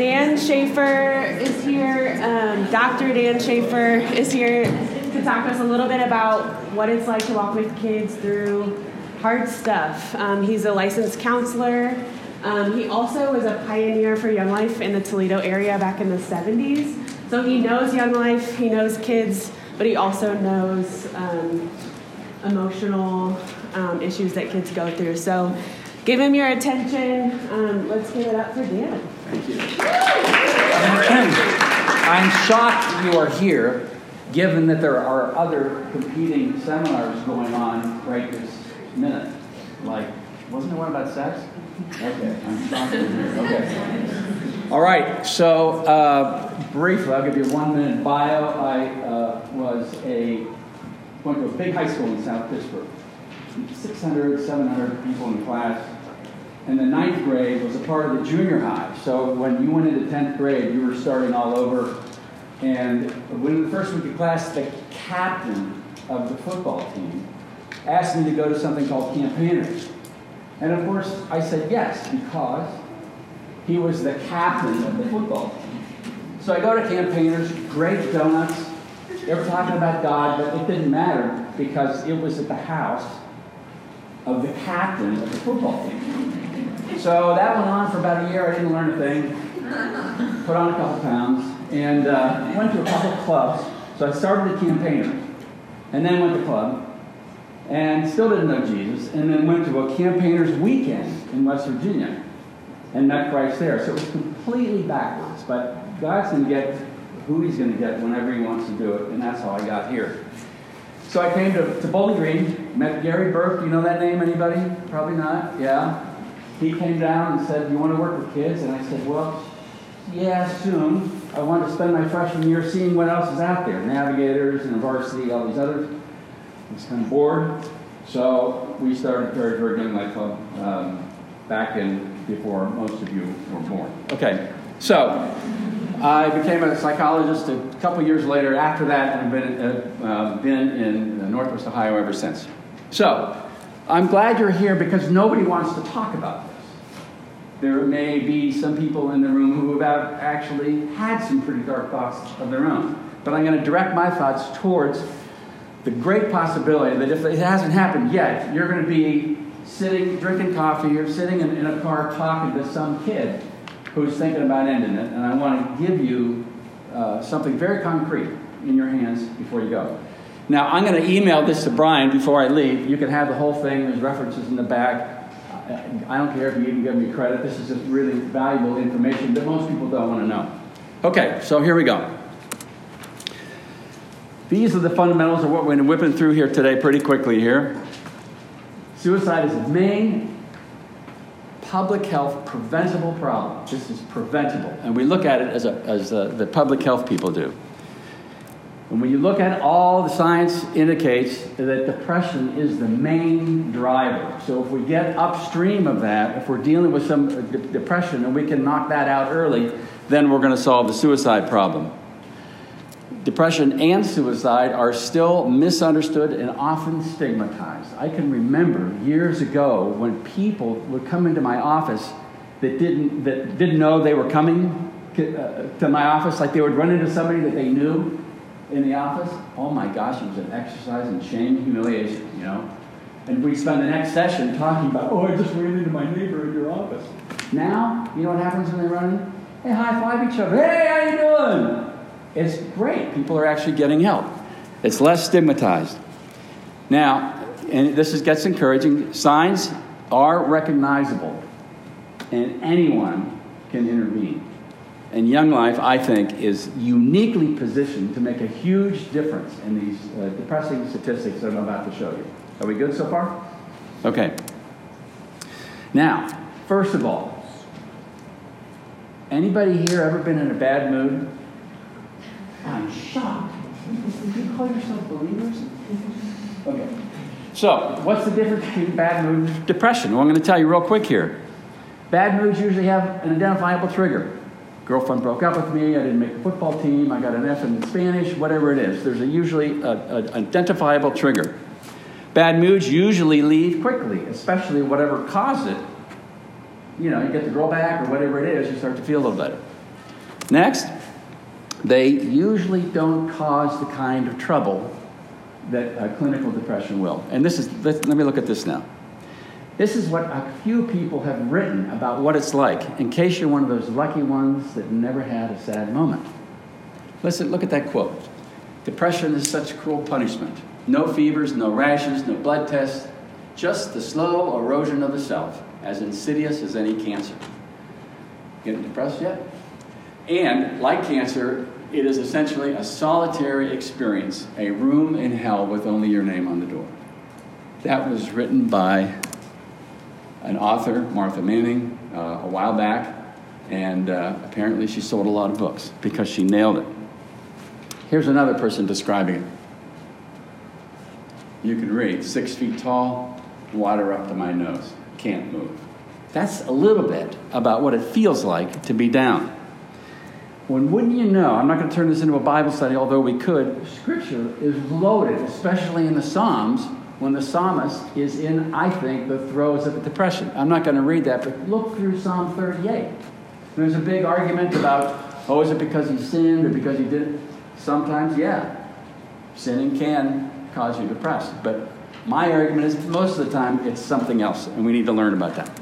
Dan Schaefer is here. Um, Dr. Dan Schaefer is here to talk to us a little bit about what it's like to walk with kids through hard stuff. Um, he's a licensed counselor. Um, he also was a pioneer for Young Life in the Toledo area back in the 70s. So he knows Young Life, he knows kids, but he also knows um, emotional um, issues that kids go through. So give him your attention. Um, let's give it up for Dan. Thank you. I'm shocked you are here, given that there are other competing seminars going on right this minute. Like, wasn't there one about sex? Okay, I'm shocked you're here. Okay. All right, so uh, briefly, I'll give you a one minute bio. I uh, was a, went to a big high school in South Pittsburgh. 600, 700 people in class. And the ninth grade was a part of the junior high. So when you went into 10th grade, you were starting all over. And when the first week of class, the captain of the football team asked me to go to something called Campaigners. And of course, I said yes, because he was the captain of the football team. So I go to Campaigners, great donuts. They were talking about God, but it didn't matter because it was at the house of the captain of the football team. So that went on for about a year. I didn't learn a thing. Put on a couple pounds and uh, went to a couple clubs. So I started a campaigner and then went to club and still didn't know Jesus and then went to a Campaigners weekend in West Virginia and met Christ there. So it was completely backwards. But God's going to get who he's going to get whenever he wants to do it. And that's how I got here. So I came to, to Bowling Green, met Gary Burke. Do you know that name, anybody? Probably not. Yeah. He came down and said, You want to work with kids? And I said, Well, yeah, soon. I want to spend my freshman year seeing what else is out there navigators and varsity, all these others. I was kind of bored. So we started Territory Young Life Club um, back in before most of you were born. Okay, so I became a psychologist a couple years later. After that, I've been, uh, uh, been in Northwest Ohio ever since. So I'm glad you're here because nobody wants to talk about this. There may be some people in the room who have actually had some pretty dark thoughts of their own. But I'm going to direct my thoughts towards the great possibility that if it hasn't happened yet, you're going to be sitting, drinking coffee, or sitting in, in a car talking to some kid who's thinking about ending it. And I want to give you uh, something very concrete in your hands before you go. Now, I'm going to email this to Brian before I leave. You can have the whole thing, there's references in the back. I don't care if you even give me credit. This is just really valuable information that most people don't want to know. Okay, so here we go. These are the fundamentals of what we're whipping through here today pretty quickly here. Suicide is the main public health preventable problem. This is preventable. And we look at it as, a, as a, the public health people do. And when you look at all the science indicates that depression is the main driver. So if we get upstream of that, if we're dealing with some de- depression and we can knock that out early, then we're going to solve the suicide problem. Depression and suicide are still misunderstood and often stigmatized. I can remember years ago when people would come into my office that didn't, that didn't know they were coming to, uh, my office, like they would run into somebody that they knew in the office, oh my gosh, it was an exercise in shame and humiliation, you know? And we spend the next session talking about, oh, I just ran into my neighbor in your office. Now, you know what happens when they run in? They high five each other. Hey, how you doing? It's great. People are actually getting help. It's less stigmatized. Now, and this is, gets encouraging. Signs are recognizable, and anyone can intervene. And Young Life, I think, is uniquely positioned to make a huge difference in these uh, depressing statistics that I'm about to show you. Are we good so far? Okay. Now, first of all, anybody here ever been in a bad mood? I'm shocked. Do you call yourself believers? Okay. So, what's the difference between bad mood and depression? Well, I'm going to tell you real quick here. Bad moods usually have an identifiable trigger girlfriend broke up with me, I didn't make the football team, I got an F in Spanish, whatever it is. There's a usually an identifiable trigger. Bad moods usually leave quickly, especially whatever caused it. You know, you get the girl back or whatever it is, you start to feel a little better. Next, they usually don't cause the kind of trouble that uh, clinical depression will. And this is, let, let me look at this now. This is what a few people have written about what it's like, in case you're one of those lucky ones that never had a sad moment. Listen, look at that quote. Depression is such cruel punishment. No fevers, no rashes, no blood tests, just the slow erosion of the self, as insidious as any cancer. Getting depressed yet? And, like cancer, it is essentially a solitary experience, a room in hell with only your name on the door. That was written by an author, Martha Manning, uh, a while back, and uh, apparently she sold a lot of books because she nailed it. Here's another person describing it. You can read six feet tall, water up to my nose, can't move. That's a little bit about what it feels like to be down. When wouldn't you know, I'm not going to turn this into a Bible study, although we could, Scripture is loaded, especially in the Psalms, when the psalmist is in, I think, the throes of depression. I'm not going to read that, but look through Psalm 38. There's a big argument about, oh, is it because he sinned or because he did Sometimes, yeah, sinning can cause you depressed. But my argument is most of the time it's something else, and we need to learn about that.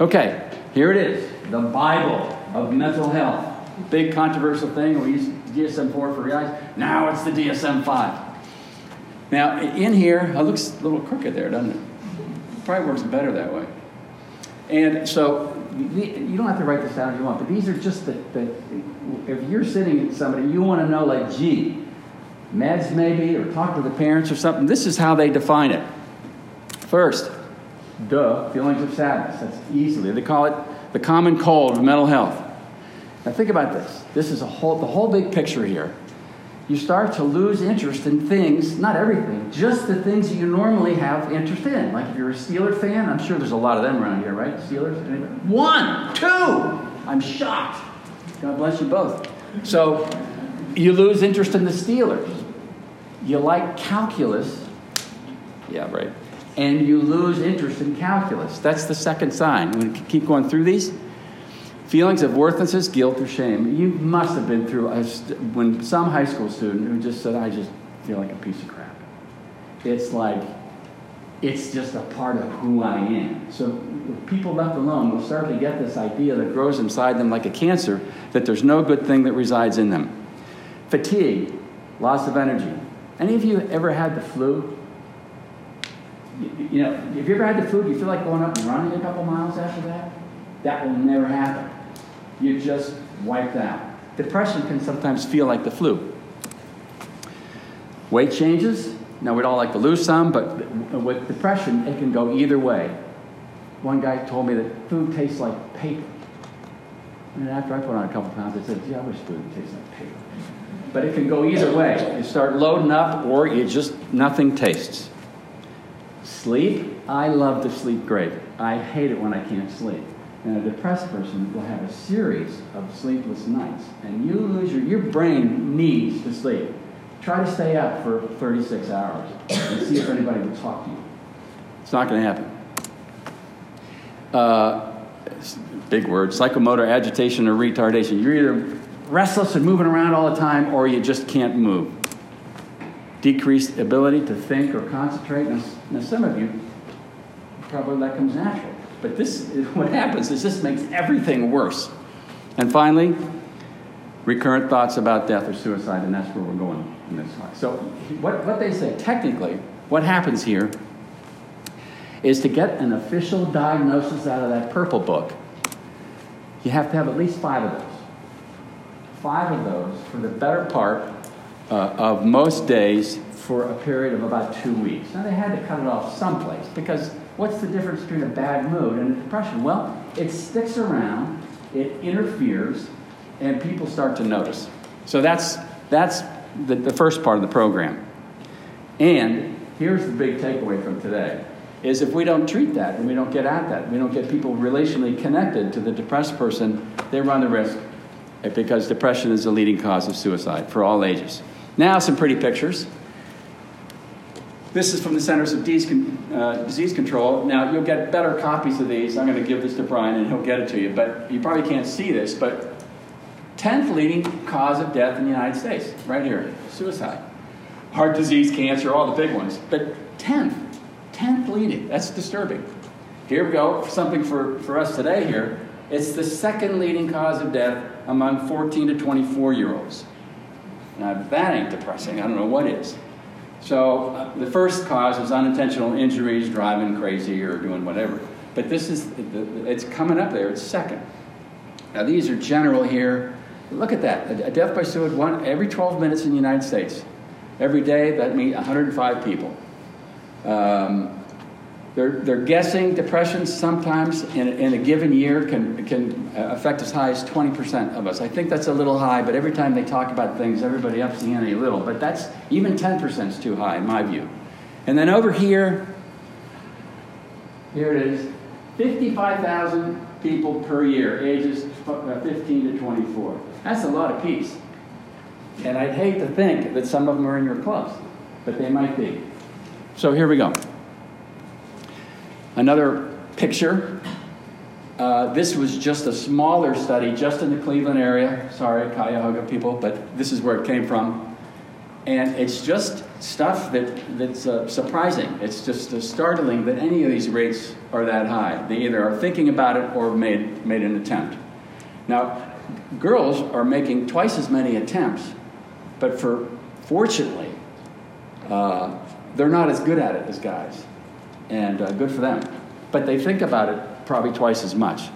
Okay, here it is the Bible of mental health. Big controversial thing. We used DSM 4 for guys. Now it's the DSM 5. Now, in here, it looks a little crooked there, doesn't it? Probably works better that way. And so, you don't have to write this down if you want, but these are just the, the if you're sitting with somebody, you want to know, like, gee, meds maybe, or talk to the parents or something. This is how they define it. First, duh, feelings of sadness. That's easily. They call it the common cold of mental health. Now think about this. This is a whole, the whole big picture here. You start to lose interest in things, not everything, just the things that you normally have interest in. Like if you're a Steeler fan, I'm sure there's a lot of them around here, right? Steelers? One, two. I'm shocked. God bless you both. So you lose interest in the Steelers. You like calculus. Yeah, right. And you lose interest in calculus. That's the second sign. To keep going through these. Feelings of worthlessness, guilt, or shame. You must have been through a, when some high school student who just said, I just feel like a piece of crap. It's like, it's just a part of who I am. So people left alone will start to get this idea that grows inside them like a cancer that there's no good thing that resides in them. Fatigue, loss of energy. Any of you ever had the flu? You, know, if you ever had the flu, do you feel like going up and running a couple miles after that? That will never happen. You just wiped out. Depression can sometimes feel like the flu. Weight changes. Now, we'd all like to lose some, but with depression, it can go either way. One guy told me that food tastes like paper. And after I put on a couple pounds, I said, gee, I wish food tastes like paper. But it can go either way. You start loading up, or you just, nothing tastes. Sleep, I love to sleep great. I hate it when I can't sleep. And a depressed person will have a series of sleepless nights. And you lose your, your brain needs to sleep. Try to stay up for 36 hours and see if anybody will talk to you. It's not going to happen uh, big word, psychomotor agitation or retardation. You're either restless and moving around all the time or you just can't move. Decreased ability to think or concentrate. Now, now some of you, probably that comes natural. But this is, what happens is this makes everything worse. And finally, recurrent thoughts about death or suicide, and that's where we're going in this slide. So, what, what they say, technically, what happens here is to get an official diagnosis out of that purple book, you have to have at least five of those. Five of those for the better part uh, of most days for a period of about two weeks. Now, they had to cut it off someplace because what's the difference between a bad mood and a depression? Well, it sticks around, it interferes, and people start to notice. So that's, that's the, the first part of the program. And here's the big takeaway from today is if we don't treat that and we don't get at that, we don't get people relationally connected to the depressed person, they run the risk because depression is the leading cause of suicide for all ages. Now, some pretty pictures. This is from the Centers of uh, Disease Control. Now, you'll get better copies of these. I'm going to give this to Brian and he'll get it to you. But you probably can't see this, but 10th leading cause of death in the United States, right here suicide. Heart disease, cancer, all the big ones. But 10th, 10th leading. That's disturbing. Here we go, something for, for us today here. It's the second leading cause of death among 14 to 24 year olds. Now, that ain't depressing, I don't know what is. So, uh, the first cause is unintentional injuries, driving crazy, or doing whatever. But this is, it's coming up there, it's second. Now, these are general here. Look at that. A death by suicide one every 12 minutes in the United States. Every day, that means 105 people. Um, they're, they're guessing depression sometimes in, in a given year can, can affect as high as 20% of us. I think that's a little high, but every time they talk about things, everybody ups the ante a little. But that's even 10% is too high, in my view. And then over here, here it is 55,000 people per year, ages uh, 15 to 24. That's a lot of peace. And I'd hate to think that some of them are in your clubs, but they might be. So here we go. Another picture. Uh, this was just a smaller study, just in the Cleveland area. Sorry, Cuyahoga people, but this is where it came from. And it's just stuff that, that's uh, surprising. It's just uh, startling that any of these rates are that high. They either are thinking about it or made, made an attempt. Now, girls are making twice as many attempts, but for fortunately, uh, they're not as good at it as guys and uh, good for them. But they think about it probably twice as much.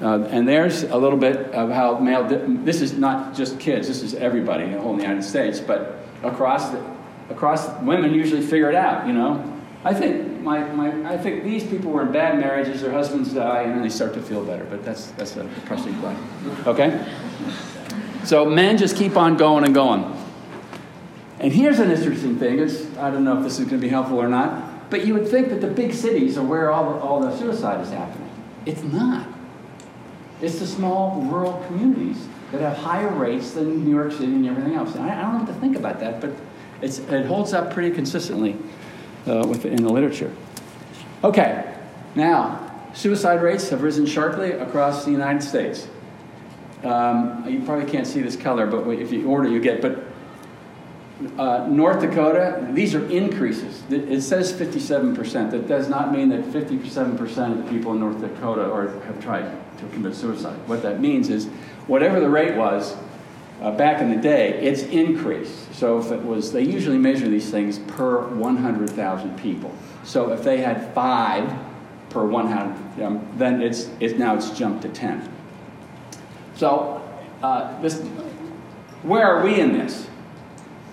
Uh, and there's a little bit of how male, this is not just kids, this is everybody in the whole United States, but across, the, across women usually figure it out, you know. I think, my, my, I think these people were in bad marriages, their husbands die, and then they start to feel better, but that's, that's a depressing thought. Okay? So men just keep on going and going. And here's an interesting thing. It's, I don't know if this is going to be helpful or not, but you would think that the big cities are where all the, all the suicide is happening. It's not. It's the small rural communities that have higher rates than New York City and everything else. And I, I don't know what to think about that, but it holds up pretty consistently uh, the literature. Okay, now, suicide rates have risen sharply across the United States. Um, you probably can't see this color, but if you order, you get. But uh, North Dakota, these are increases. It says 57%. That does not mean that 57% of the people in North Dakota are, have tried to commit suicide. What that means is whatever the rate was uh, back in the day, it's increased. So if it was, they usually measure these things per 100,000 people. So if they had five per 100, um, then it's, it's now it's jumped to 10. So uh, this, where are we in this?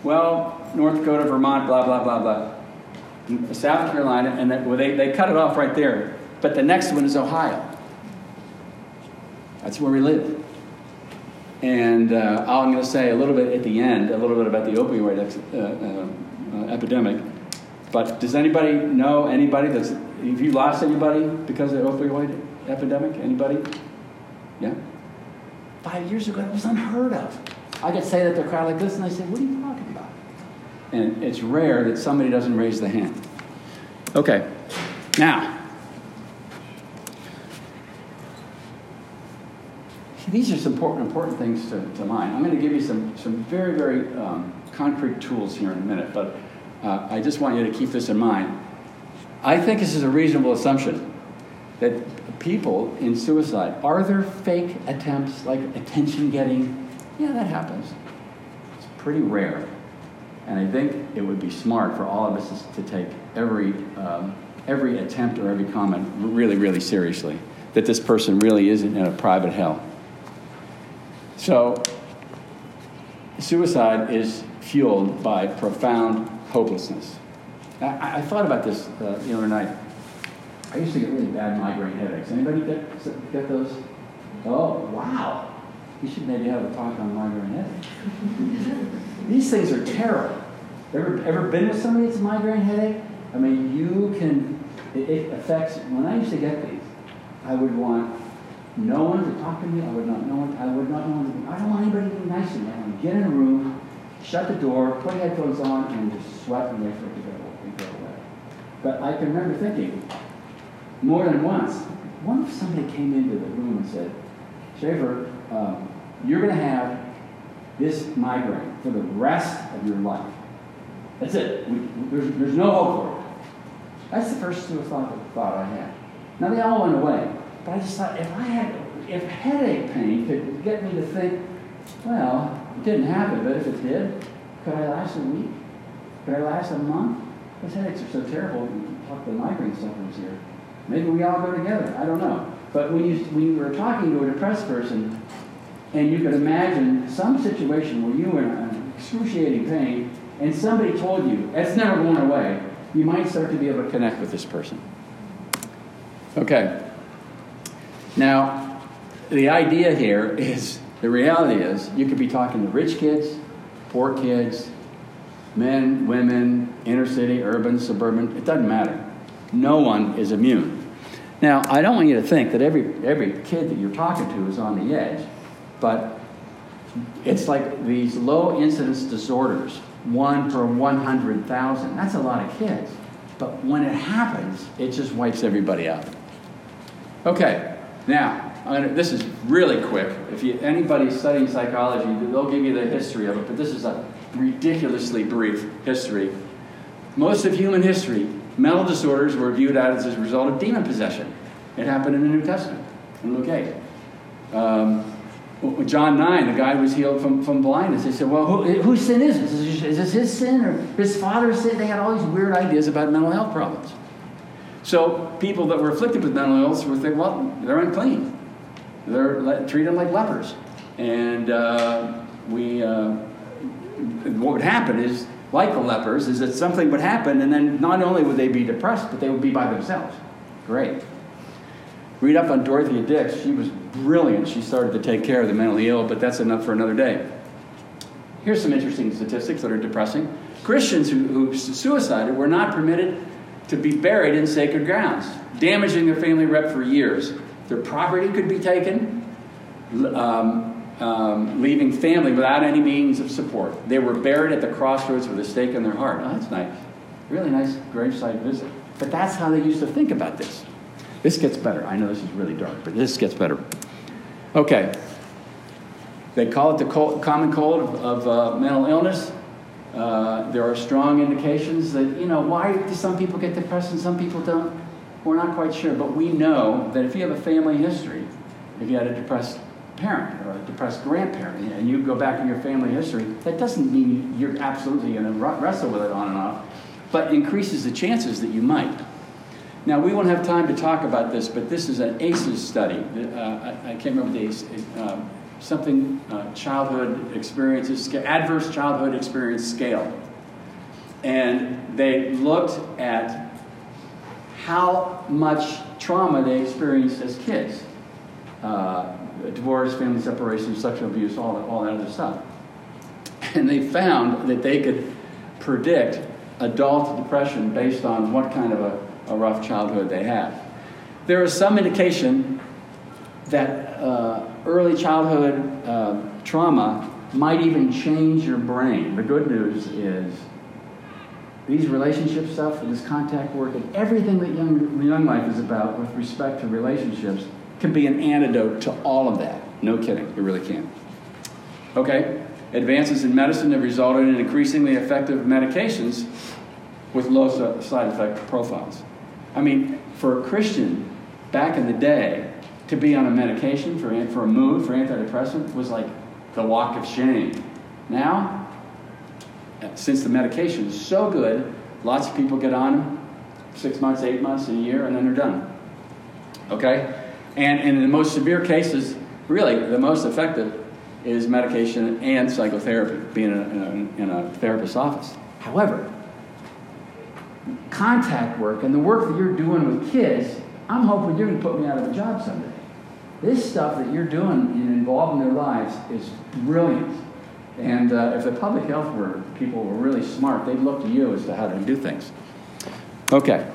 Well, North Dakota, Vermont, blah, blah, blah, blah. South Carolina, and then, well, they, they cut it off right there. But the next one is Ohio. That's where we live. And uh, I'm going to say a little bit at the end, a little bit about the opioid ex- uh, uh, epidemic. But does anybody know anybody that's, have you lost anybody because of the opioid epidemic? Anybody? Yeah? Five years ago, that was unheard of. I could say that to a crowd like this, and I say, What are you? And it's rare that somebody doesn't raise the hand. Okay, now, these are some important, important things to, to mind. I'm going to give you some, some very, very um, concrete tools here in a minute, but uh, I just want you to keep this in mind. I think this is a reasonable assumption that people in suicide are there fake attempts like attention getting yeah, that happens. It's pretty rare. And I think it would be smart for all of us to take every, um, every attempt or every comment really, really seriously. That this person really isn't in a private hell. So, suicide is fueled by profound hopelessness. I, I thought about this uh, the other night. I used to get really bad migraine headaches. Anybody get, get those? Oh, wow. You should maybe have a talk on migraine headache. These things are terrible. Ever, ever been with somebody that's a migraine headache? I mean, you can, it, it affects, when I used to get these, I would want no one to talk to me. I would not know. I would not know. I don't want anybody to be nice to me. I want to get in a room, shut the door, put headphones on, and just sweat and wait for it to go, go away. But I can remember thinking more than once, what if somebody came into the room and said, Schaefer, um, you're going to have this migraine for the rest of your life. That's it. We, there's, there's no hope for it. That's the first suicidal thought I had. Now they all went away, but I just thought if I had, if headache pain could get me to think, well, it didn't happen, but if it did, could I last a week? Could I last a month? Those headaches are so terrible. Talk to the migraine sufferers here. Maybe we all go together. I don't know. But when you when you were talking to a depressed person, and you could imagine some situation where you were in excruciating pain, and somebody told you it's never going away, you might start to be able to connect with this person. Okay. Now, the idea here is the reality is you could be talking to rich kids, poor kids, men, women, inner city, urban, suburban, it doesn't matter. No one is immune. Now, I don't want you to think that every, every kid that you're talking to is on the edge, but it's like these low incidence disorders, one per 100,000. That's a lot of kids. But when it happens, it just wipes everybody out. Okay, now, gonna, this is really quick. If you, anybody's studying psychology, they'll give you the history of it, but this is a ridiculously brief history. Most of human history, mental disorders were viewed as a result of demon possession. It happened in the New Testament, in Luke 8. Um, John 9, the guy was healed from, from blindness. They said, Well, who, whose sin is this? Is this his sin or his father's sin? They had all these weird ideas about mental health problems. So people that were afflicted with mental illness would think, Well, they're unclean. They're let, treat them like lepers. And uh, we, uh, what would happen is, like the lepers, is that something would happen, and then not only would they be depressed, but they would be by themselves. Great. Read up on Dorothea Dix. She was brilliant. She started to take care of the mentally ill, but that's enough for another day. Here's some interesting statistics that are depressing. Christians who, who suicided were not permitted to be buried in sacred grounds, damaging their family rep for years. Their property could be taken, um, um, leaving family without any means of support. They were buried at the crossroads with a stake in their heart. Oh, that's nice. Really nice gravesite visit. But that's how they used to think about this. This gets better. I know this is really dark, but this gets better. Okay. They call it the cold, common cold of, of uh, mental illness. Uh, there are strong indications that, you know, why do some people get depressed and some people don't? We're not quite sure, but we know that if you have a family history, if you had a depressed parent or a depressed grandparent, and you go back in your family history, that doesn't mean you're absolutely going to wrestle with it on and off, but increases the chances that you might. Now, we won't have time to talk about this, but this is an ACEs study. Uh, I, I, can't remember the ACEs, uh, something uh, childhood experiences, adverse childhood experience scale. And they looked at how much trauma they experienced as kids uh, divorce, family separation, sexual abuse, all that, all that other stuff. And they found that they could predict adult depression based on what kind of a a rough childhood they have. There is some indication that uh, early childhood uh, trauma might even change your brain. The good news is these relationship stuff and this contact work and everything that young, young life is about with respect to relationships can be an antidote to all of that. No kidding, it really can. Okay? Advances in medicine have resulted in increasingly effective medications with low side effect profiles. I mean, for a Christian back in the day, to be on a medication for, for a mood, for antidepressant, was like the walk of shame. Now, since the medication is so good, lots of people get on them six months, eight months, a year, and then they're done. Okay? And, and in the most severe cases, really, the most effective is medication and psychotherapy, being in a, in a, in a therapist's office. However, contact work and the work that you're doing with kids, I'm hoping you're going to put me out of a job someday. This stuff that you're doing and involving their lives is brilliant. And uh, if the public health were, people were really smart, they'd look to you as to how to do things. Okay.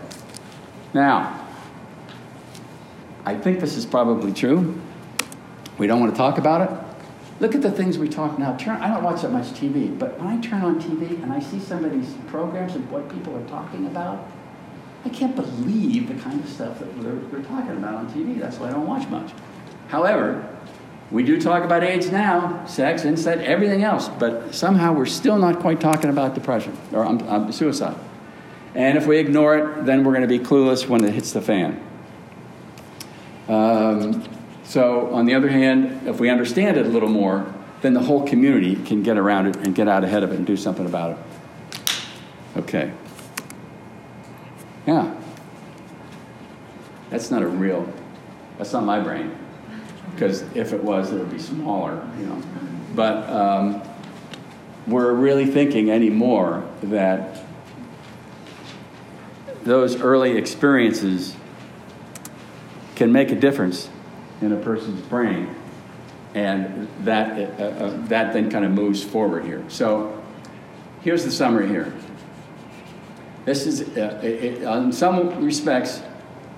Now, I think this is probably true. We don't want to talk about it. Look at the things we talk now. Turn, I don't watch that much TV, but when I turn on TV and I see some of these programs and what people are talking about, I can't believe the kind of stuff that they're, they're talking about on TV. That's why I don't watch much. However, We do talk about AIDS now, sex, incest, everything else, but somehow we're still not quite talking about depression or um, um, suicide. And if we ignore it, then we're going to be clueless when it hits the fan. Um, so, on the other hand, if we understand it a little more, then the whole community can get around it and get out ahead of it and do something about it. Okay. Yeah. That's not a real, that's not my brain. Because if it was, it would be smaller, you know. But um, we're really thinking anymore that those early experiences can make a difference in a person's brain. And that, uh, uh, that then kind of moves forward here. So here's the summary here. This is, uh, it, in some respects,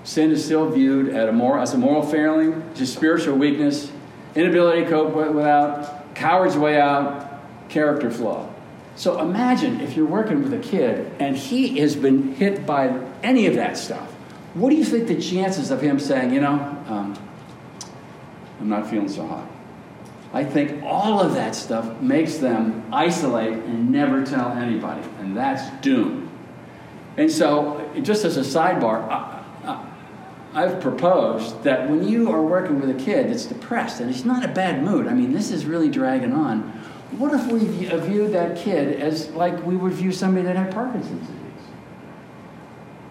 sin is still viewed a moral, as a moral failing, just spiritual weakness, inability to cope without, coward's way out, character flaw. So imagine if you're working with a kid and he has been hit by any of that stuff. What do you think the chances of him saying, you know, um, I'm not feeling so hot? I think all of that stuff makes them isolate and never tell anybody, and that's doom. And so, just as a sidebar, I, have proposed that when you are working with a kid that's depressed and he's not a bad mood, I mean, this is really dragging on, what if we viewed that kid as like we would view somebody that had Parkinson's disease?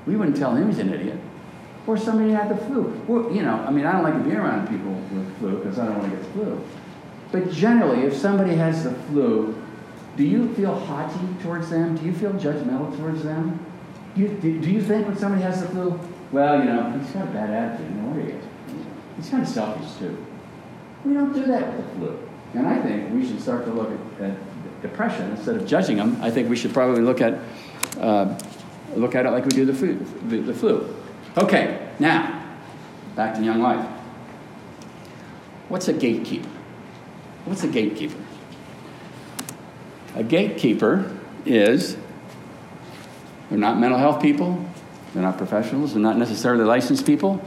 We wouldn't tell him he's an idiot. Or somebody had the flu. Well, you know, I mean, I don't like to be around people with flu because I don't want to get the flu. But generally, if somebody has the flu, do you feel haughty towards them? Do you feel judgmental towards them? Do you, do, you think when somebody has the flu, well, you know, he's got a bad attitude, no worry. He's kind of selfish too. We don't do that with the flu. And I think we should start to look at, at depression instead of judging them. I think we should probably look at uh, look at it like we do the flu. The, the flu. Okay, now back to young life. What's a gatekeeper? What's a gatekeeper? A gatekeeper is they're not mental health people, they're not professionals, they're not necessarily licensed people.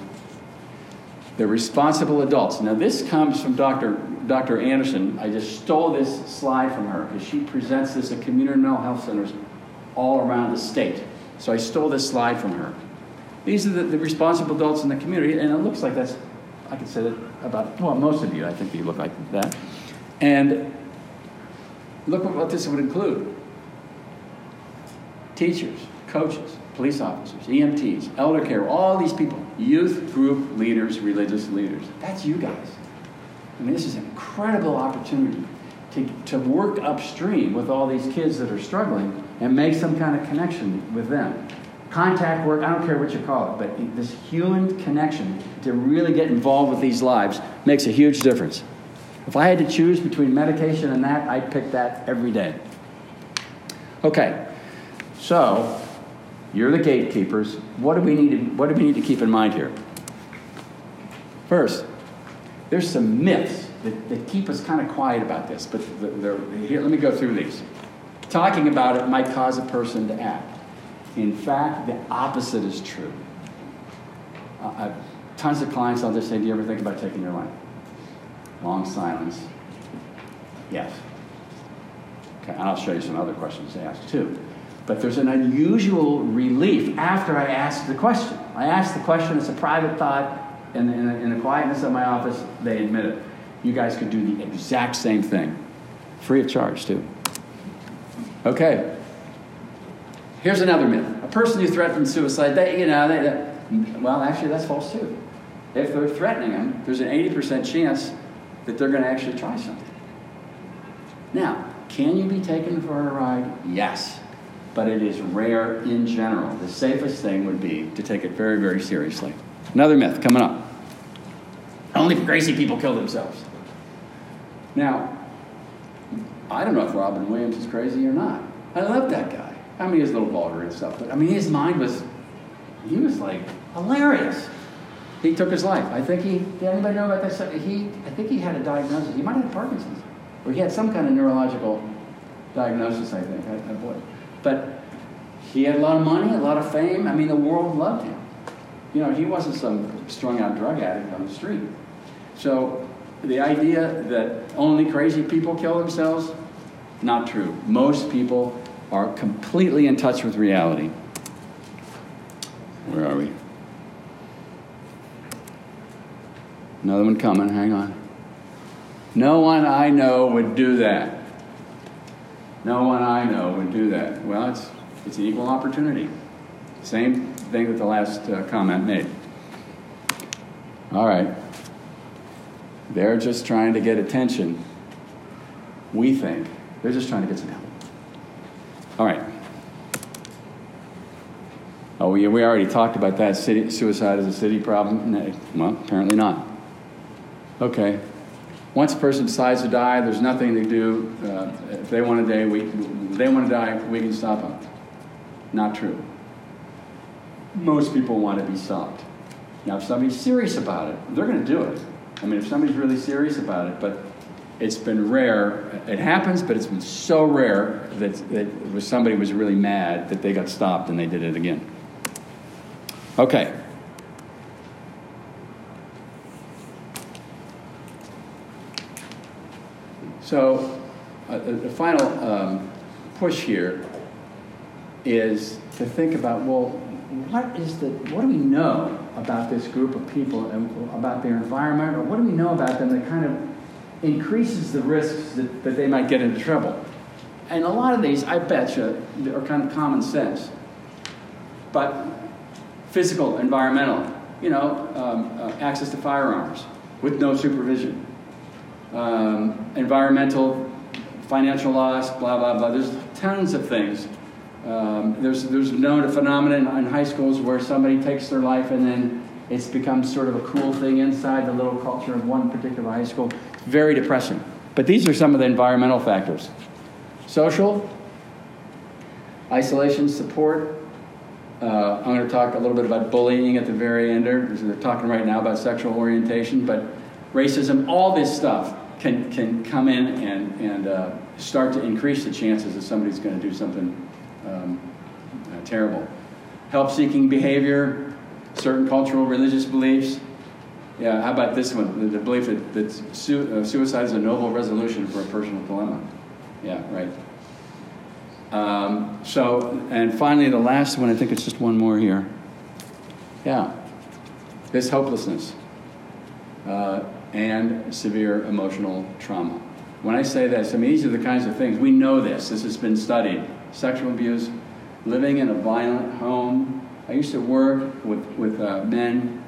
They're responsible adults. Now, this comes from Dr. Dr. Anderson. I just stole this slide from her because she presents this at community mental health centers all around the state. So I stole this slide from her. These are the, the responsible adults in the community, and it looks like that's, I could say that about, well, most of you, I think you look like that. And look what this would include teachers, coaches, police officers, EMTs, elder care, all these people, youth group leaders, religious leaders. That's you guys. I mean, this is an incredible opportunity to, to work upstream with all these kids that are struggling and make some kind of connection with them. Contact work, I don't care what you call it, but this human connection to really get involved with these lives makes a huge difference. If I had to choose between medication and that, I'd pick that every day. Okay, so you're the gatekeepers. What do we need to, what do we need to keep in mind here? First, there's some myths that, that keep us kind of quiet about this, but here, let me go through these. Talking about it might cause a person to act. In fact, the opposite is true. Uh, I've, tons of clients, I'll just say, Do you ever think about taking your life? Long silence. Yes. Okay, and I'll show you some other questions they ask too. But there's an unusual relief after I ask the question. I ask the question, it's a private thought, and in, in, the quietness of my office, they admit it. You guys could do the exact same thing, free of charge, too. Okay. Here's another myth. A person who threatens suicide, they, you know, they, they, well, actually, that's false, too. If they're threatening them, there's an 80% chance that they're going to actually try something. Now, can you be taken for a ride? Yes. But it is rare in general. The safest thing would be to take it very, very seriously. Another myth coming up. Only crazy people kill themselves. Now, I don't know if Robin Williams is crazy or not. I love that guy. I mean, he's a little vulgar and stuff, but I mean, his mind was, he was like hilarious. He took his life. I think he, did anybody know about this? He, I think he had a diagnosis. He might have had Parkinson's. Or he had some kind of neurological diagnosis, I think. I, I But he had a lot of money, a lot of fame. I mean, the world loved him. You know, he wasn't some strung out drug addict on the street. So the idea that only crazy people kill themselves, not true. Most people are completely in touch with reality. Where are we? Another one coming, hang on. No one I know would do that. No one I know would do that. Well, it's, it's an equal opportunity. Same thing that the last uh, comment made. All right. They're just trying to get attention. We think. They're just trying to get some help. All right. Oh, we, we already talked about that. City, suicide is a city problem? Well, apparently not. Okay. Once a person decides to die, there's nothing to do. Uh, if they want to die, we, they want to die, we can stop them. Not true. Most people want to be stopped. Now, if somebody's serious about it, they're going to do it. I mean, if somebody's really serious about it, but it's been rare. It happens, but it's been so rare that, that somebody was really mad that they got stopped and they did it again. Okay. So, uh, the final um, push here is to think about well, what is the what do we know about this group of people and about their environment, or what do we know about them that kind of increases the risks that, that they might get into trouble? And a lot of these, I bet you, are kind of common sense. But physical, environmental, you know, um, uh, access to firearms with no supervision, um, environmental, financial loss, blah, blah, blah. There's tons of things um, there's, there's known a phenomenon in high schools where somebody takes their life and then it's become sort of a cool thing inside the little culture of one particular high school. Very depressing. But these are some of the environmental factors social, isolation, support. Uh, I'm going to talk a little bit about bullying at the very end. They're talking right now about sexual orientation, but racism, all this stuff can, can come in and, and uh, start to increase the chances that somebody's going to do something um, uh, terrible. Help seeking behavior, certain cultural religious beliefs. Yeah, how about this one? The, the belief that, that su- uh, suicide is a noble resolution for a personal dilemma. Yeah, right. Um, so, and finally, the last one, I think it's just one more here. Yeah, this hopelessness uh, and severe emotional trauma. When I say this, I mean, these are the kinds of things, we know this, this has been studied sexual abuse, living in a violent home. I used to work with, with uh, men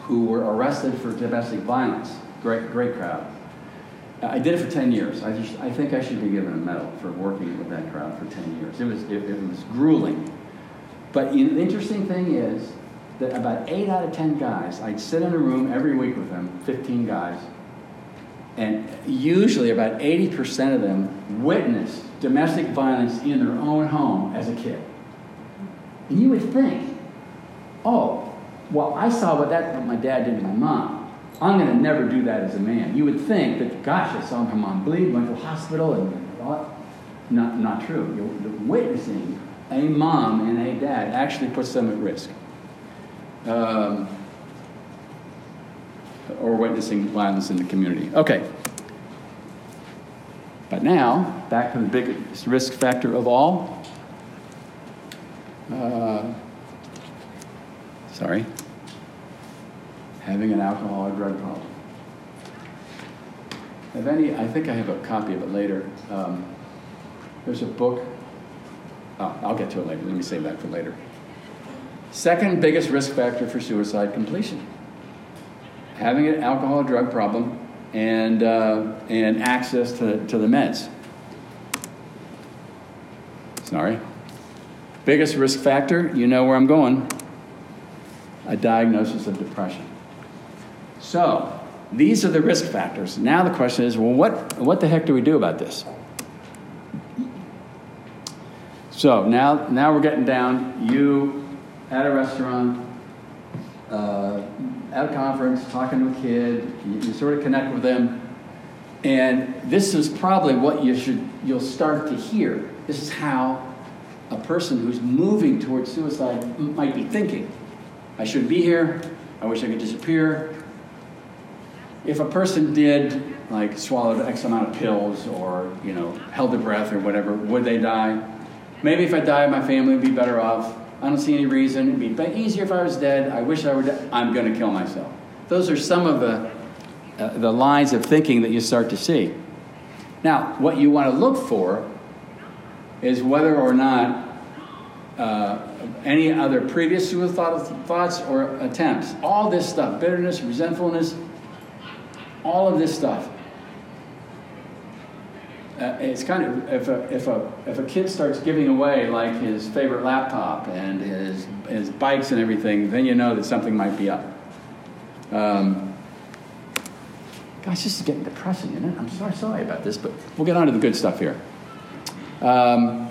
who were arrested for domestic violence. Great, great crowd. I did it for 10 years. I, just, I think I should be given a medal for working with that crowd for 10 years. It was, it, it was grueling. But you know, the interesting thing is that about 8 out of 10 guys, I'd sit in a room every week with them, 15 guys, and usually about 80% of them witnessed domestic violence in their own home as a kid. And you would think, oh, well, I saw what that what my dad did to my mom. I'm going to never do that as a man. You would think that, gosh, I saw my mom bleed, went to the hospital, and all. Not, not true. You're witnessing a mom and a dad actually puts them at risk. Um, or witnessing violence in the community. Okay. But now, back to the biggest risk factor of all. Uh, sorry. Having an alcohol or drug problem. Have any, I think I have a copy of it later. Um, there's a book. Oh, I'll get to it later. Let me save that for later. Second biggest risk factor for suicide completion having an alcohol or drug problem and, uh, and access to, to the meds. Sorry. Biggest risk factor, you know where I'm going a diagnosis of depression. So, these are the risk factors. Now the question is well, what, what the heck do we do about this? So, now, now we're getting down. You at a restaurant, uh, at a conference, talking to a kid, you, you sort of connect with them, and this is probably what you should you'll start to hear. This is how a person who's moving towards suicide might be thinking. I shouldn't be here. I wish I could disappear. if a person did like swallowed X amount of pills or you know held their breath or whatever, would they die? Maybe if I die, my family would be better off. I don't see any reason. It'd be easier if I was dead. I wish I were dead. I'm going to kill myself. Those are some of the uh, the lines of thinking that you start to see. Now, what you want to look for is whether or not uh, any other previous suicidal thoughts or attempts. All this stuff, bitterness, resentfulness, all of this stuff. Uh, it's kind of if a, if a if a kid starts giving away like his favorite laptop and his his bikes and everything, then you know that something might be up. Um, gosh, this is getting depressing, isn't it? I'm sorry, sorry about this, but we'll get on to the good stuff here. Um,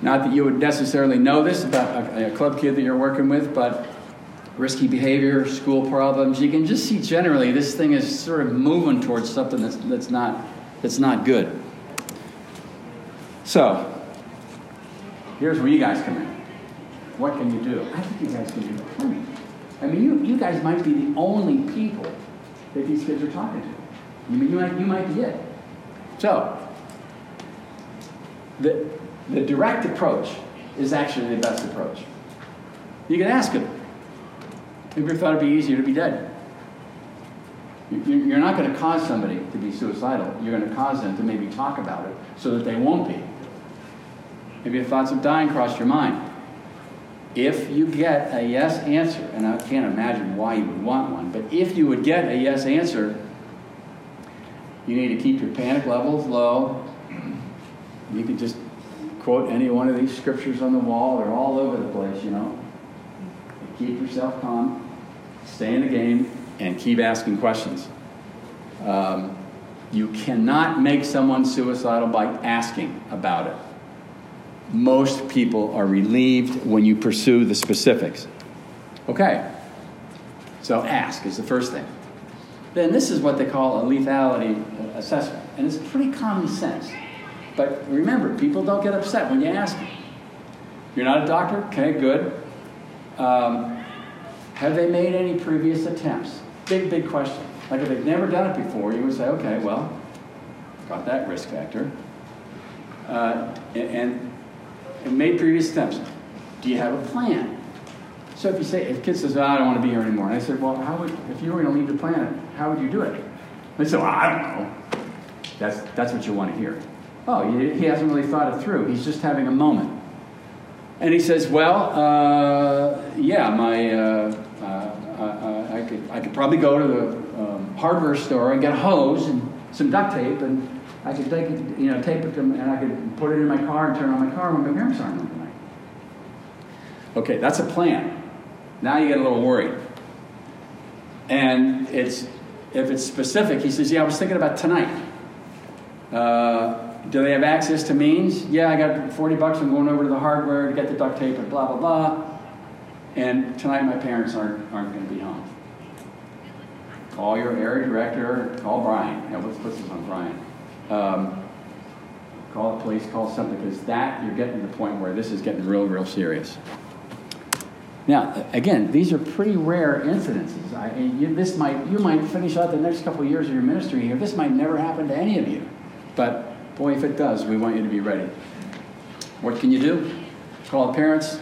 not that you would necessarily know this about a, a club kid that you're working with, but risky behavior, school problems. You can just see generally this thing is sort of moving towards something that's, that's, not, that's not good. So, here's where you guys come in. What can you do? I think you guys can do plenty. I mean, you, you guys might be the only people that these kids are talking to. I mean, you might, you might be it. So, the, the direct approach is actually the best approach. You can ask them, have you ever thought it'd be easier to be dead? You're not going to cause somebody to be suicidal. You're going to cause them to maybe talk about it so that they won't be. Maybe your thoughts of dying cross your mind. If you get a yes answer, and I can't imagine why you would want one, but if you would get a yes answer, you need to keep your panic levels low. You could just quote any one of these scriptures on the wall. They're all over the place, you know. Keep yourself calm, stay in the game, and keep asking questions. Um, you cannot make someone suicidal by asking about it. Most people are relieved when you pursue the specifics. Okay, so ask is the first thing. Then this is what they call a lethality assessment, and it's pretty common sense. But remember, people don't get upset when you ask them. You're not a doctor? Okay, good. Um, have they made any previous attempts? Big, big question. Like if they've never done it before, you would say, okay, well, got that risk factor. Uh, and, and made previous attempts. Do you have a plan? So if you say, if a kid says, oh, I don't want to be here anymore, and I said, well, how would, if you were going to leave the planet, how would you do it? They said, well, I don't know. That's, that's what you want to hear. Oh, he hasn't really thought it through. He's just having a moment. And he says, Well, uh, yeah, my, uh, uh, uh, I, could, I could probably go to the um, hardware store and get a hose and some duct tape, and I could take it, you know, tape it to, and I could put it in my car and turn on my car when my parents aren't home tonight. Okay, that's a plan. Now you get a little worried. And it's, if it's specific, he says, Yeah, I was thinking about tonight. Uh, do they have access to means? Yeah, I got 40 bucks. I'm going over to the hardware to get the duct tape and blah, blah, blah. And tonight my parents aren't, aren't going to be home. Call your area director, call Brian. Yeah, what's, what's this on Brian? Um, call the police, call something, because that, you're getting to the point where this is getting real, real serious. Now, again, these are pretty rare incidences. I, you, this might, you might finish out the next couple years of your ministry here. This might never happen to any of you. But Boy, if it does, we want you to be ready. What can you do? Call the parents,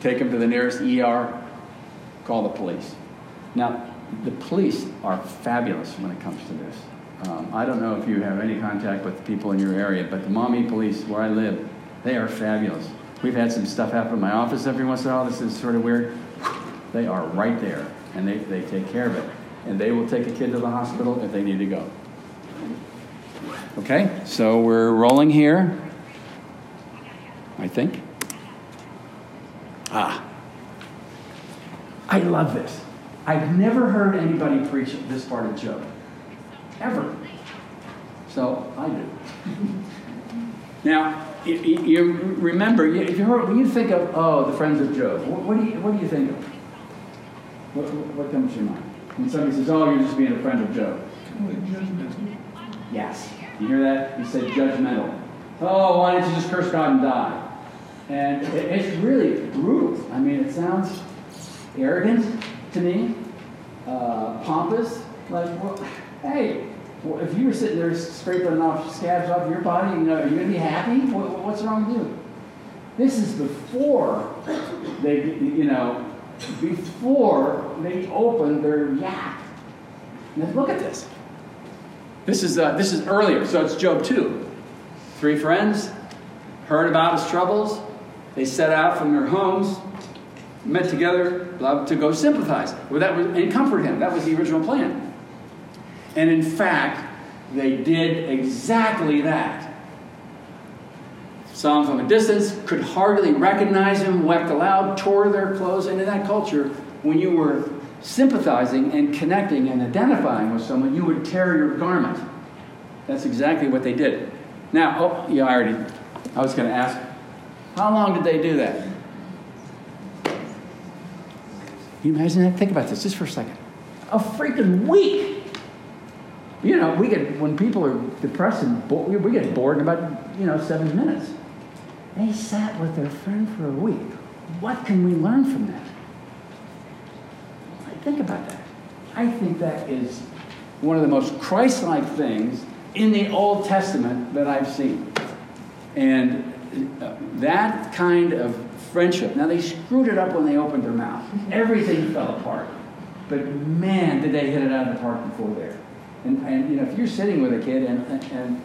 take them to the nearest ER, call the police. Now, the police are fabulous when it comes to this. Um, I don't know if you have any contact with people in your area, but the Maumee police, where I live, they are fabulous. We've had some stuff happen in my office every once in a while. This is sort of weird. They are right there, and they, they take care of it. And they will take a kid to the hospital if they need to go. Okay, so we're rolling here. I think. Ah. I love this. I've never heard anybody preach this part of Job. Ever. So I do. now, you, remember, if you heard, when you think of, oh, the friends of Job, what, do, you, what do you think of? What, what comes to your mind? When somebody says, oh, you're just being a friend of Job. Yes. You hear that? He said judgmental. Oh, why don't you just curse God and die? And it's really brutal. I mean, it sounds arrogant to me. uh, pompous. Like, well, hey, well, if you were sitting there scraping off scabs off your body, you know, are you going to be happy? What, what's wrong with you? This is before they, you know, before they open their yak. Now look at this. This is uh, this is earlier, so it's Job two. Three friends heard about his troubles. They set out from their homes, met together to go sympathize with that was, and comfort him. That was the original plan. And in fact, they did exactly that. Some from a distance could hardly recognize him, wept aloud, tore their clothes. And in that culture, when you were sympathizing and connecting and identifying with someone, you would tear your garment. That's exactly what they did. Now, oh, yeah, I already, I was going to ask, how long did they do that? Can you imagine that? Think about this just for a second. A freaking week. You know, we get, when people are depressed and bo- we get bored in about, you know, seven minutes. They sat with their friend for a week. What can we learn from that? Think about that. I think that is one of the most Christ like things in the Old Testament that I've seen. And uh, that kind of friendship. Now, they screwed it up when they opened their mouth, everything fell apart. But man, did they hit it out of the park before there. And, and you know, if you're sitting with a kid, and, and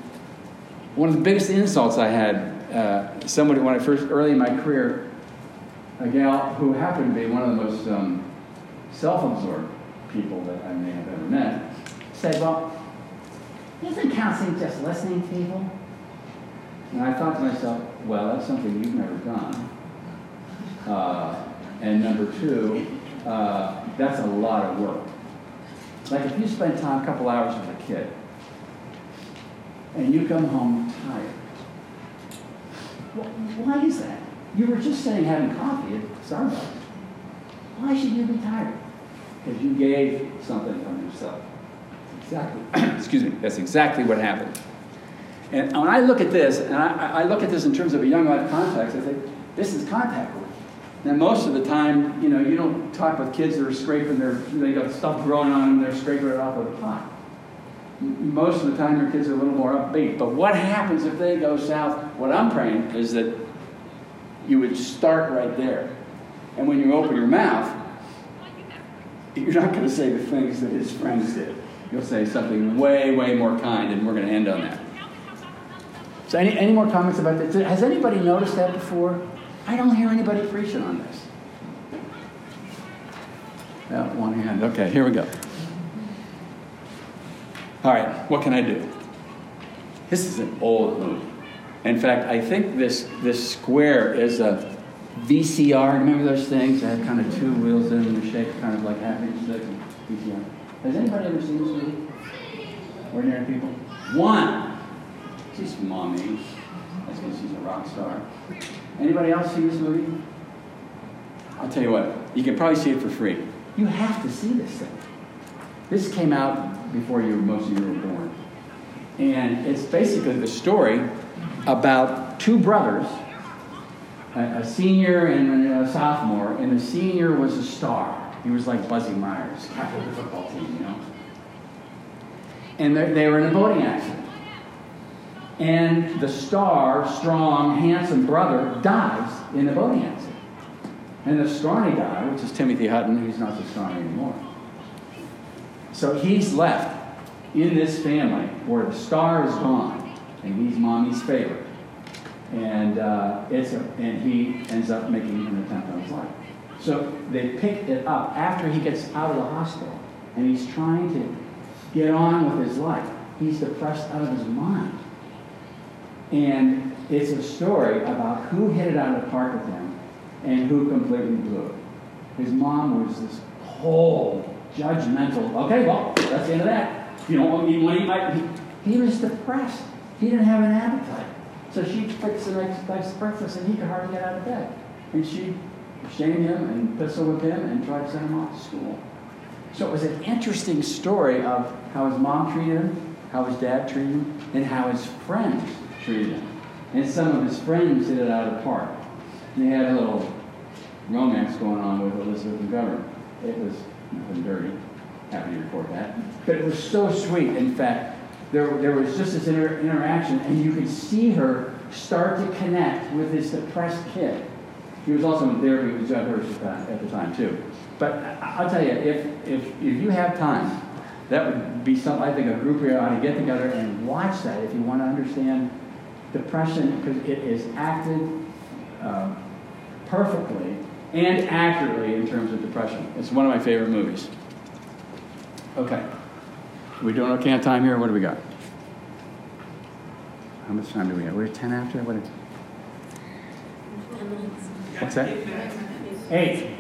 one of the biggest insults I had, uh, somebody when I first, early in my career, a gal who happened to be one of the most um, self-absorbed people that I may have ever met, said, well, isn't counseling just listening to people? And I thought to myself, well, that's something you've never done. Uh, and number two, uh, that's a lot of work. Like if you spend time, a couple hours with a kid, and you come home tired, well, why is that? You were just sitting having coffee at Starbucks. Why should you be tired? Because you gave something from yourself. Exactly. Excuse me. That's exactly what happened. And when I look at this, and I, I, look at this in terms of a young life context, I think this is contact work. Now, most of the time, you know, you don't talk with kids that are scraping their, they got stuff growing on them, they're scraping it off with a pot. Most of the time, your kids are a little more upbeat. But what happens if they go south? What I'm praying is that you would start right there. And when you open your mouth, you're not going to say the things that his friends did. You'll say something way, way more kind, and we're going to end on that. So, any, any more comments about this? Has anybody noticed that before? I don't hear anybody preaching on this. One hand. Okay, here we go. All right, what can I do? This is an old movie. In fact, I think this, this square is a VCR, remember those things that had kind of two wheels in them, shaped kind of like half inch thick? VCR. Has anybody ever seen this movie? Ordinary people? One. She's mommy. That's because she's a rock star. Anybody else see this movie? I'll tell you what, you can probably see it for free. You have to see this thing. This came out before you, most of you were born. And it's basically the story about two brothers a, senior and a sophomore, and the senior was a star. He was like Buzzy Myers, captain of the football team, you know. And they were in a boating accident. And the star, strong, handsome brother dies in the boating accident. And the scrawny guy, which is Timothy Hutton, he's not so scrawny anymore. So he's left in this family where the star is gone, and he's mommy's favorite and uh, it's a, and he ends up making an attempt on his life. So they pick it up after he gets out of the hospital, and he's trying to get on with his life. He's depressed out of his mind, and it's a story about who hit it out of the park with him and who completely blew it. His mom was this cold, judgmental. Okay, well, that's the end of that. You don't want me to eat He, he was depressed. He didn't have an appetite. So she fixed the next nice breakfast and he could hardly get out of bed. And she shamed him and pistol whipped him and tried to send him off to school. So it was an interesting story of how his mom treated him, how his dad treated him, and how his friends treated him. And some of his friends hit it out of the park. And they had a little romance going on with Elizabeth McGovern. It was nothing dirty. happy to report that. But it was so sweet. In fact, there, there was just this inter- interaction, and you could see her start to connect with this depressed kid. He was also in therapy with Judd Hirsch at the time, too. But I'll tell you, if, if, if you have time, that would be something I think a group here ought to get together and watch that if you want to understand depression, because it is acted uh, perfectly and accurately in terms of depression. It's one of my favorite movies. Okay. We doing okay on time here? What do we got? How much time do we have? We're 10 after? What is, what's that? Eight.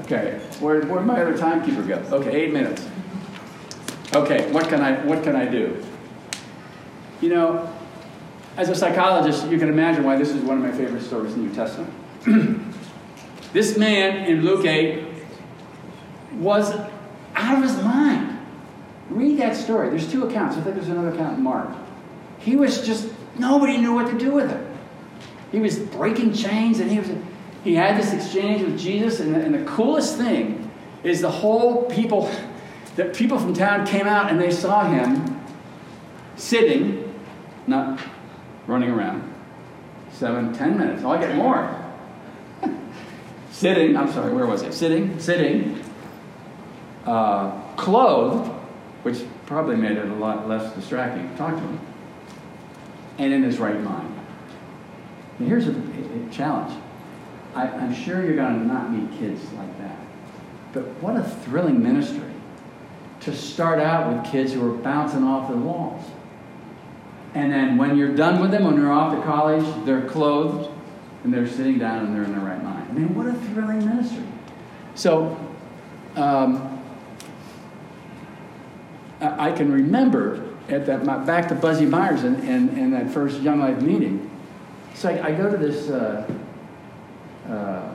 Okay. Where, where'd my other timekeeper go? Okay, eight minutes. Okay, what can I what can I do? You know, as a psychologist, you can imagine why this is one of my favorite stories in the New Testament. this man in Luke 8 was out of his mind. Read that story. There's two accounts. I think there's another account in Mark. He was just nobody knew what to do with him. He was breaking chains, and he was he had this exchange with Jesus. And the, and the coolest thing is the whole people that people from town came out and they saw him sitting, not running around. Seven, ten minutes. Oh, I get more. sitting, I'm sorry, where was it? Sitting, sitting, uh, clothed, which probably made it a lot less distracting to talk to him, and in his right mind. Here's a, a challenge. I, I'm sure you're going to not meet kids like that. But what a thrilling ministry to start out with kids who are bouncing off the walls. And then when you're done with them, when they're off to college, they're clothed and they're sitting down and they're in their right mind. I mean, what a thrilling ministry. So, um, I can remember at that, my, back to Buzzy Myers and, and, and that first Young Life meeting. So I, I go to this uh, uh,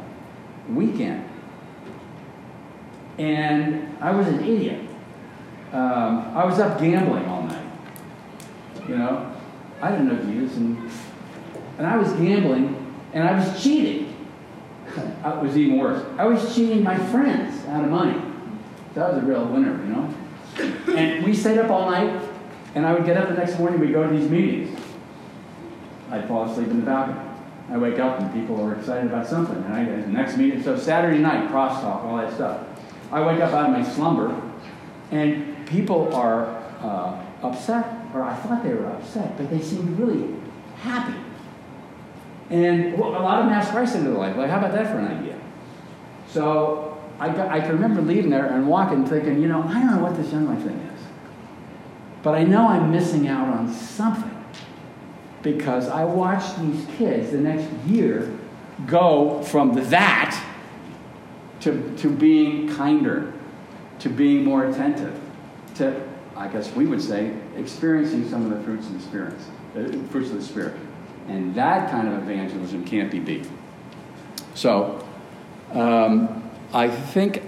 weekend, and I was an idiot um, I was up gambling all night. You know, I didn't know Jesus, and and I was gambling, and I was cheating. it was even worse. I was cheating my friends out of money. That was a real winner, you know. And we stayed up all night, and I would get up the next morning. We'd go to these meetings. I'd fall asleep in the balcony. I wake up and people are excited about something. And I, the next meeting, so Saturday night, crosstalk, all that stuff. I wake up out of my slumber, and people are uh, upset, or I thought they were upset, but they seemed really happy. And well, a lot of them asked Christ into their life. Like, how about that for an idea? So I, got, I can remember leaving there and walking thinking, you know, I don't know what this young life thing is. But I know I'm missing out on something because I watched these kids the next year go from that to, to being kinder, to being more attentive, to, I guess we would say, experiencing some of the fruits of the Spirit, uh, fruits of the Spirit. And that kind of evangelism can't be beat. So, um, I think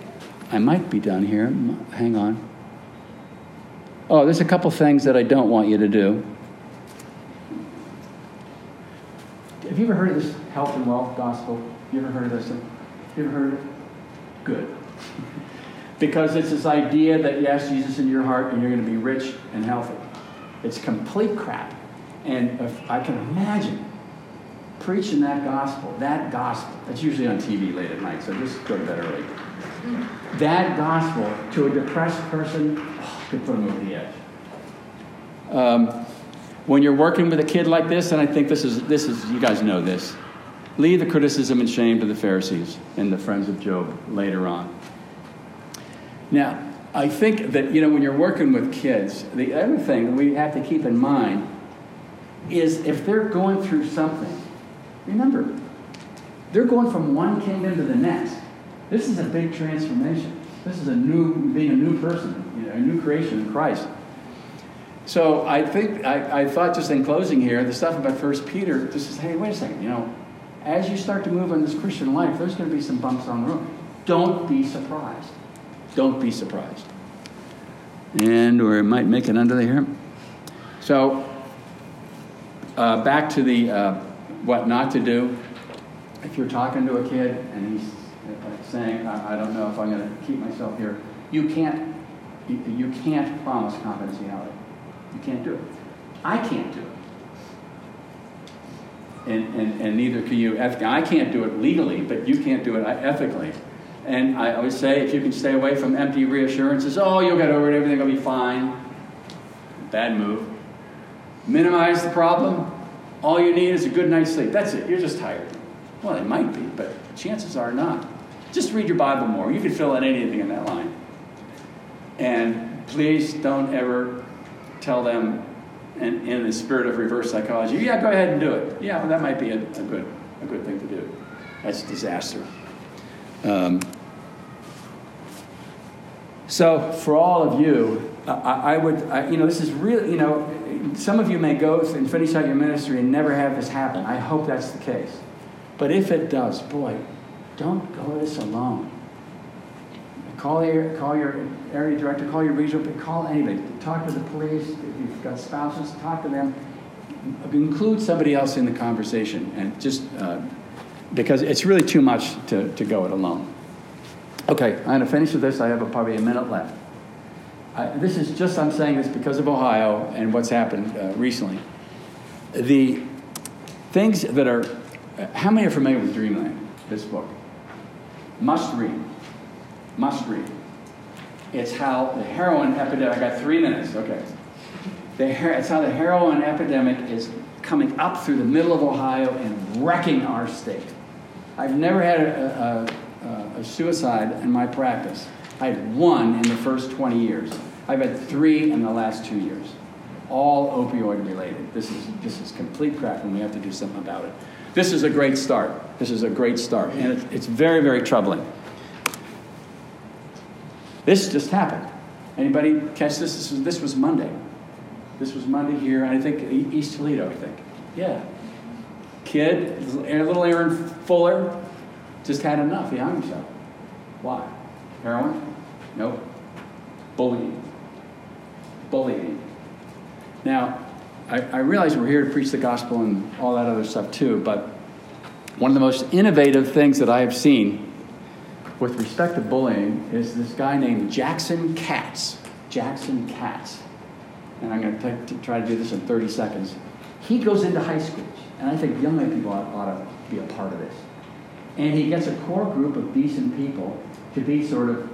I might be done here. Hang on. Oh, there's a couple things that I don't want you to do. Have you ever heard of this health and wealth gospel? You ever heard of this? You ever heard of it? Good. Because it's this idea that ask Jesus in your heart and you're going to be rich and healthy. It's complete crap. And I can imagine preaching that gospel, that gospel, that's usually on TV late at night, so just go to bed early. That gospel to a depressed person oh, could put them over the edge. Um, when you're working with a kid like this, and I think this is, this is, you guys know this, leave the criticism and shame to the Pharisees and the friends of Job later on. Now, I think that, you know, when you're working with kids, the other thing that we have to keep in mind is if they're going through something, remember, they're going from one kingdom to the next. This is a big transformation. This is a new, being a new person, you know, a new creation in Christ. So I think, I, I thought just in closing here, the stuff about First Peter, this is, hey, wait a second, you know, as you start to move in this Christian life, there's going to be some bumps on the road. Don't be surprised. Don't be surprised. And or it might make it under here. So uh, back to the uh, what not to do. If you're talking to a kid and he's uh, saying, I, I don't know if I'm going to keep myself here, you can't You, can't promise confidentiality. You can't do it. I can't do it. And, and, and neither can you ethically. I can't do it legally, but you can't do it uh, ethically. And I always say if you can stay away from empty reassurances, oh, you'll get over it, everything will be fine. Bad move. Minimize the problem. All you need is a good night's sleep. That's it. You're just tired. Well, it might be, but chances are not. Just read your Bible more. You can fill in anything in that line. And please don't ever tell them in, in the spirit of reverse psychology, yeah, go ahead and do it. Yeah, well, that might be a, a good, a good thing to do. That's a disaster. Um, so, for all of you, I, I would, I, you know, this is really, you know, some of you may go and finish out your ministry and never have this happen. I hope that's the case. But if it does, boy, don't go this alone. Call your, call your area director, call your regional, call anybody. Talk to the police. If you've got spouses, talk to them. Include somebody else in the conversation and just uh, because it's really too much to, to go it alone. Okay, I'm going to finish with this. I have a, probably a minute left. I, this is just, I'm saying this because of Ohio and what's happened uh, recently. The things that are, how many are familiar with Dreamland, this book? Must read. Must read. It's how the heroin epidemic, I got three minutes, okay. The, it's how the heroin epidemic is coming up through the middle of Ohio and wrecking our state. I've never had a, a, a, suicide in my practice. I had one in the first 20 years. I've had three in the last two years, all opioid related. This is, this is complete crap, and we have to do something about it. This is a great start. This is a great start, and it's, it's very, very troubling. This just happened. Anybody catch this? This was, this was Monday. This was Monday here, and I think East Toledo, I think. Yeah. Kid, little Aaron Fuller, just had enough. He hung himself. Why? Heroin? Nope. Bullying. Bullying. Now, I, I realize we're here to preach the gospel and all that other stuff too, but one of the most innovative things that I have seen with respect to bullying is this guy named Jackson Katz. Jackson Katz. And I'm going to, to try to do this in 30 seconds. He goes into high schools, and I think young people ought, ought to be a part of this. And he gets a core group of decent people to be sort of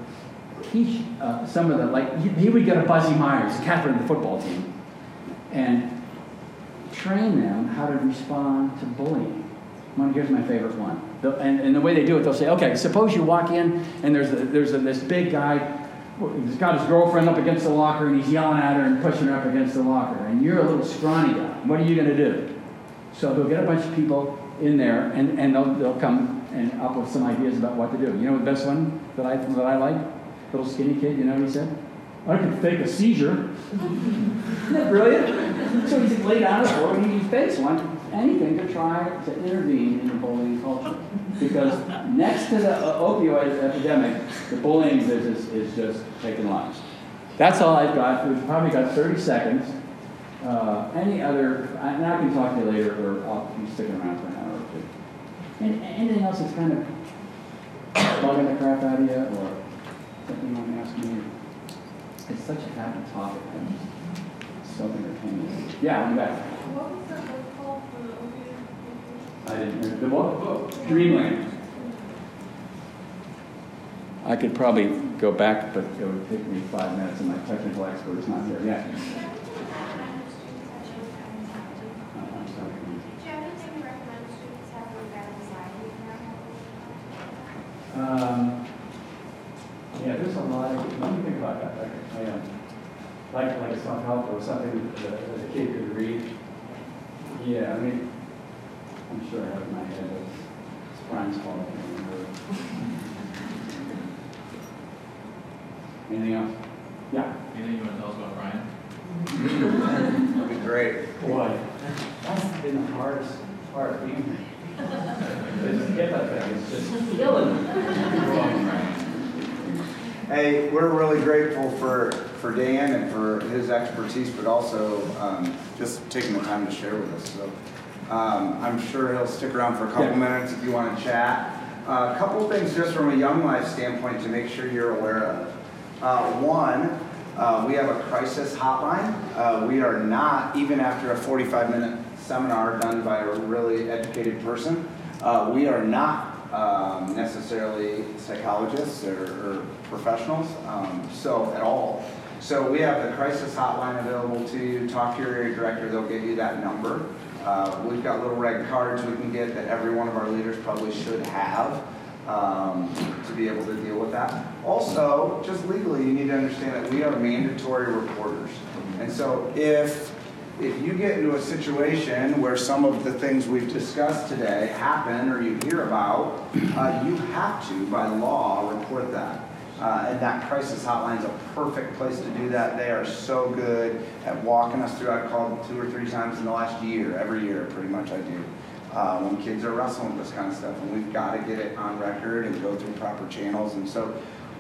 teach uh, some of the, like, he, he would get a Buzzy Myers, captain of the football team, and train them how to respond to bullying. Here's my favorite one. The, and, and, the way they do it, they'll say, okay, suppose you walk in and there's, a, there's a, this big guy he's got his girlfriend up against the locker and he's yelling at her and pushing her up against the locker. And you're a little scrawny guy. What are you going to do? So they'll get a bunch of people in there and, and they'll, they'll come and up with some ideas about what to do. You know the best one that I, that I like? Little skinny kid, you know what he said? I could fake a seizure. Isn't that brilliant? So he's laid out a board and he fakes one, anything to try to intervene in the bullying culture. Because next to the uh, opioid epidemic, the bullying business is just taking lives. That's all I've got. We've probably got 30 seconds. Uh, any other, and I can talk to you later, or I'll be sticking around for two. And anything else that's kind of bugging the crap out of you, or something you want to ask me? It's such a happy topic. It's so entertaining. Yeah, I'm back. What was the book called the opioid? I didn't. The what? Dreamland. I could probably go back, but it would take me five minutes, and my technical expert is not here yet. Um, yeah, there's a lot of, let me think about that. Like, I, um, like, like self-help or something that, that a kid could read. Yeah, I mean, I'm sure I have in my head, but it's Brian's fault. Anything else? Yeah. Anything you want to tell us about Brian? That'd be great. Boy, that's been the hardest part being here. Just get that thing. It's just killing me. Hey, we're really grateful for, for Dan and for his expertise, but also um, just taking the time to share with us. So um, I'm sure he'll stick around for a couple Yeah. minutes if you want to chat. Uh, a couple things just from a Young Life standpoint to make sure you're aware of. Uh, one, Uh, we have a crisis hotline. Uh, we are not, even after a 45-minute seminar done by a really educated person, uh, we are not um, necessarily psychologists or, or professionals, um, so at all. So we have the crisis hotline available to you. Talk to your area director; they'll give you that number. Uh, we've got little red cards we can get that every one of our leaders probably should have um, to be able to deal with that. Also, just legally, you need to understand that we are mandatory reporters. And so if if you get into a situation where some of the things we've discussed today happen or you hear about, uh, you have to, by law, report that. Uh, and that crisis hotline is a perfect place to do that. They are so good at walking us through. I've called two or three times in the last year, every year, pretty much I do uh, when kids are wrestling with this kind of stuff. And we've got to get it on record and go through proper channels. And so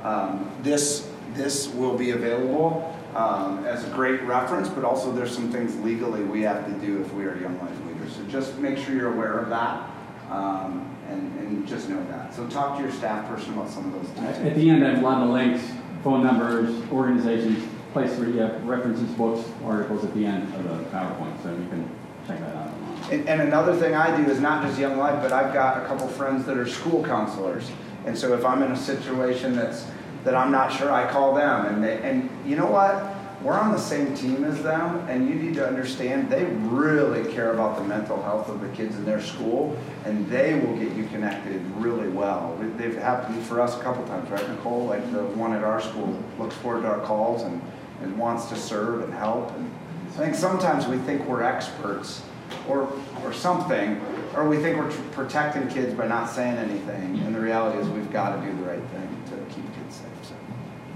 um, this, this will be available um, as a great reference, but also there's some things legally we have to do if we are young life leaders. So just make sure you're aware of that um, and, and just know that. So talk to your staff person about some of those At the end, I have a lot of links, phone numbers, organizations, place where you have references, books, articles at the end of the PowerPoint, so you can check that out. And, and another thing I do is not just Young Life, but I've got a couple friends that are school counselors. And so if I'm in a situation that's that I'm not sure, I call them. And they, and you know what? We're on the same team as them, and you need to understand they really care about the mental health of the kids in their school, and they will get you connected really well. They've happened for us a couple times, right, Nicole? Like the one at our school looks forward to our calls and, and wants to serve and help. And I think sometimes we think we're experts or, or something, or we think we're protecting kids by not saying anything. And the reality is we've got to do the right thing to keep kids safe. So,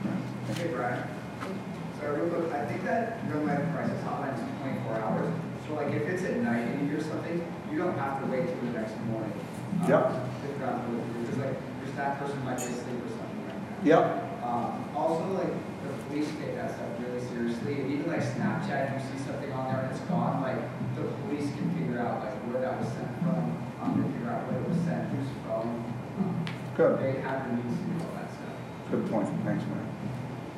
yeah. Hey, Brian. So real quick, I think that Young Life Crisis Hotline is twenty-four hours. So like if it's at night and you hear something, you don't have to wait till the next morning. um, Yep. To figure out what to do, because like your staff person might be asleep or something like that. Yep. Um, also, like, the police take that stuff really seriously, and even like Snapchat, if you see something on there and it's gone, like, the police can figure out like where that was sent from, um, they figure out where it was sent, whose phone. um, Good. They have the means to do all that stuff. Good point. Thanks, man.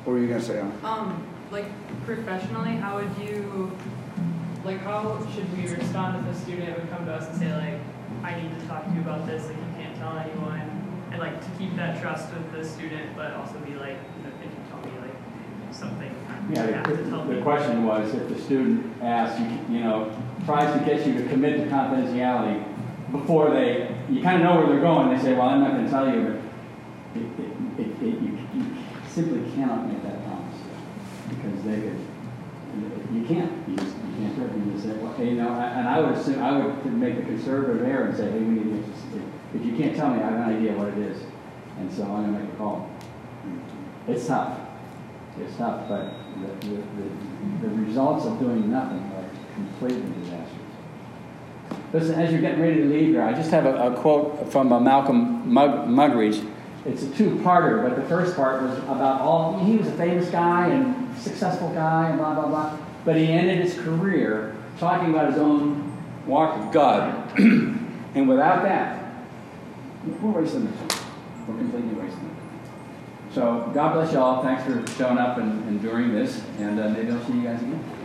What were you going to say, Anna? Um, like professionally, how would you, like, how should we respond if a student would come to us and say, like, I need to talk to you about this, like, you can't tell anyone, and like to keep that trust with the student, but also be like, you know, if you tell me like something, you Yeah, have to tell the, me. the question was, if the student asks, you, you know, tries to get you to commit to confidentiality before they, you kind of know where they're going, they say, well, I'm not going to tell you, but it, it, it, it, you, you simply cannot make that because they could, you can't, you just, you can't do it. You say, well, you know, and I would assume, I would make the conservative error and say, hey, we need to, if you can't tell me, I have an idea what it is, and so I'm going to make a call. It's tough. It's tough, but the, the, the, the results of doing nothing are completely disastrous. Listen, as you're getting ready to leave here, I just have a, a quote from uh, Malcolm Mug, Muggeridge. It's a two-parter, but the first part was about all, he was a famous guy and successful guy and blah, blah, blah. But he ended his career talking about his own walk with God. and without that, we're wasting the time. We're completely wasting it. So God bless you all. Thanks for showing up and enduring this. And uh, maybe I'll see you guys again.